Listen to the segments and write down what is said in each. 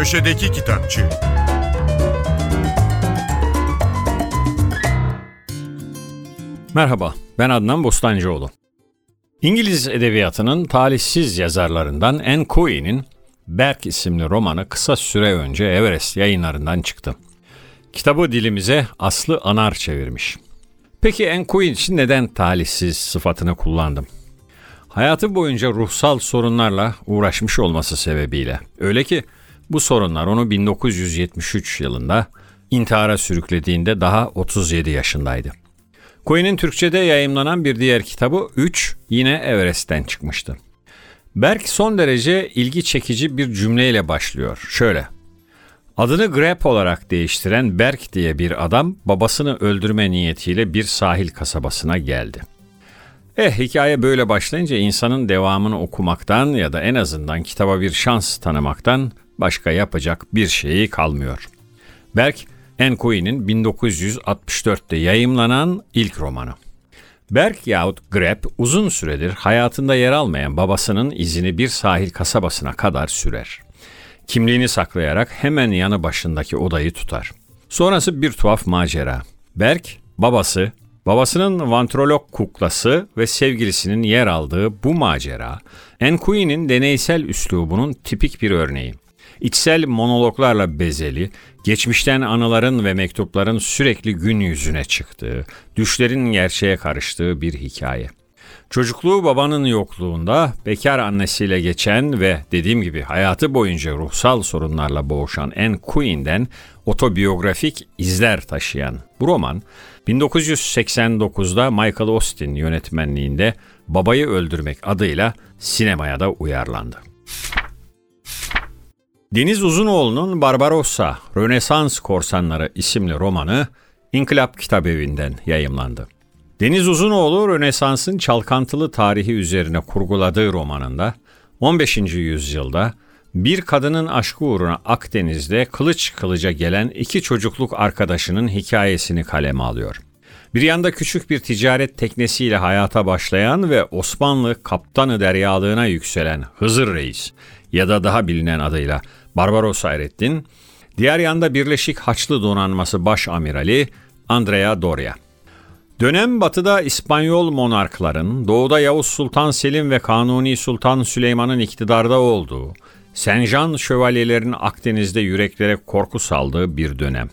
Köşedeki Kitapçı Merhaba, ben Adnan Bostancıoğlu. İngiliz edebiyatının talihsiz yazarlarından Anne Coyne'in Berk isimli romanı kısa süre önce Everest yayınlarından çıktı. Kitabı dilimize Aslı Anar çevirmiş. Peki Anne Coyne için neden talihsiz sıfatını kullandım? Hayatı boyunca ruhsal sorunlarla uğraşmış olması sebebiyle. Öyle ki bu sorunlar onu 1973 yılında intihara sürüklediğinde daha 37 yaşındaydı. Coyne'in Türkçe'de yayımlanan bir diğer kitabı 3 yine Everest'ten çıkmıştı. Berk son derece ilgi çekici bir cümleyle başlıyor. Şöyle. Adını Grep olarak değiştiren Berk diye bir adam babasını öldürme niyetiyle bir sahil kasabasına geldi. Eh hikaye böyle başlayınca insanın devamını okumaktan ya da en azından kitaba bir şans tanımaktan başka yapacak bir şeyi kalmıyor. Berk, Anne Coyne'in 1964'te yayımlanan ilk romanı. Berk yahut Grep uzun süredir hayatında yer almayan babasının izini bir sahil kasabasına kadar sürer. Kimliğini saklayarak hemen yanı başındaki odayı tutar. Sonrası bir tuhaf macera. Berk, babası, babasının vantrolog kuklası ve sevgilisinin yer aldığı bu macera, Enkui'nin deneysel üslubunun tipik bir örneği. İçsel monologlarla bezeli, geçmişten anıların ve mektupların sürekli gün yüzüne çıktığı, düşlerin gerçeğe karıştığı bir hikaye. Çocukluğu babanın yokluğunda bekar annesiyle geçen ve dediğim gibi hayatı boyunca ruhsal sorunlarla boğuşan Anne Queen'den otobiyografik izler taşıyan bu roman 1989'da Michael Austin yönetmenliğinde Babayı Öldürmek adıyla sinemaya da uyarlandı. Deniz Uzunoğlu'nun Barbarossa, Rönesans Korsanları isimli romanı İnkılap Kitabevi'nden yayımlandı. Deniz Uzunoğlu, Rönesans'ın çalkantılı tarihi üzerine kurguladığı romanında 15. yüzyılda bir kadının aşkı uğruna Akdeniz'de kılıç kılıca gelen iki çocukluk arkadaşının hikayesini kaleme alıyor. Bir yanda küçük bir ticaret teknesiyle hayata başlayan ve Osmanlı kaptanı deryalığına yükselen Hızır Reis ya da daha bilinen adıyla Barbaros Hayrettin, diğer yanda Birleşik Haçlı Donanması Baş Amirali Andrea Doria. Dönem batıda İspanyol monarkların, doğuda Yavuz Sultan Selim ve Kanuni Sultan Süleyman'ın iktidarda olduğu, Senjan şövalyelerin Akdeniz'de yüreklere korku saldığı bir dönem.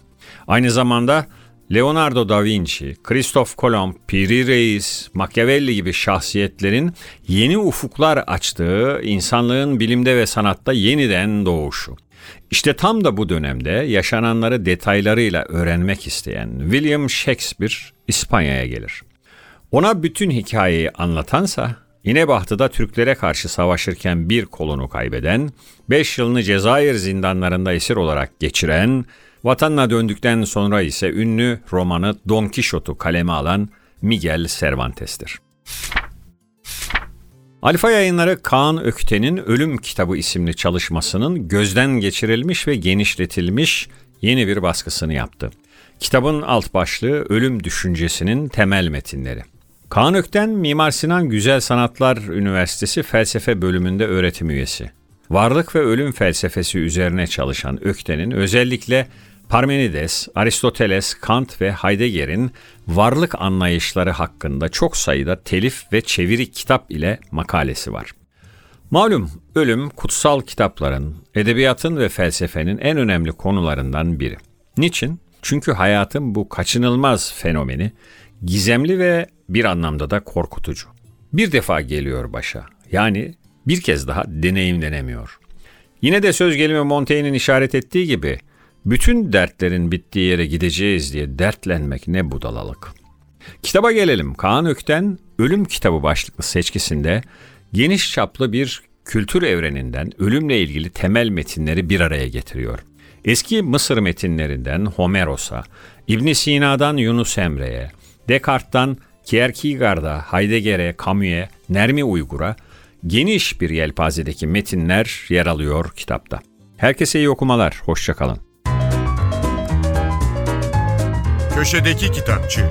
Aynı zamanda Leonardo da Vinci, Christoph Kolomb, Piri Reis, Machiavelli gibi şahsiyetlerin yeni ufuklar açtığı insanlığın bilimde ve sanatta yeniden doğuşu. İşte tam da bu dönemde yaşananları detaylarıyla öğrenmek isteyen William Shakespeare İspanya'ya gelir. Ona bütün hikayeyi anlatansa İnebahtı'da Türklere karşı savaşırken bir kolunu kaybeden, 5 yılını Cezayir zindanlarında esir olarak geçiren, vatanına döndükten sonra ise ünlü romanı Don Quixote'u kaleme alan Miguel Cervantes'tir. Alfa yayınları Kaan Ökten'in Ölüm Kitabı isimli çalışmasının gözden geçirilmiş ve genişletilmiş yeni bir baskısını yaptı. Kitabın alt başlığı Ölüm Düşüncesinin Temel Metinleri. Kaan Ökten, Mimar Sinan Güzel Sanatlar Üniversitesi Felsefe Bölümünde öğretim üyesi. Varlık ve ölüm felsefesi üzerine çalışan Ökten'in özellikle Parmenides, Aristoteles, Kant ve Heidegger'in varlık anlayışları hakkında çok sayıda telif ve çeviri kitap ile makalesi var. Malum ölüm kutsal kitapların, edebiyatın ve felsefenin en önemli konularından biri. Niçin? Çünkü hayatın bu kaçınılmaz fenomeni gizemli ve bir anlamda da korkutucu. Bir defa geliyor başa. Yani bir kez daha deneyimlenemiyor. Yine de söz gelimi Montaigne'in işaret ettiği gibi bütün dertlerin bittiği yere gideceğiz diye dertlenmek ne budalalık. Kitaba gelelim. Kaan Ökten Ölüm Kitabı başlıklı seçkisinde geniş çaplı bir kültür evreninden ölümle ilgili temel metinleri bir araya getiriyor. Eski Mısır metinlerinden Homeros'a, İbn Sina'dan Yunus Emre'ye, Descartes'tan Kierkegaard'a, Heidegger'e, Camus'e, Nermi Uygur'a geniş bir yelpazedeki metinler yer alıyor kitapta. Herkese iyi okumalar, hoşçakalın. Köşedeki Kitapçı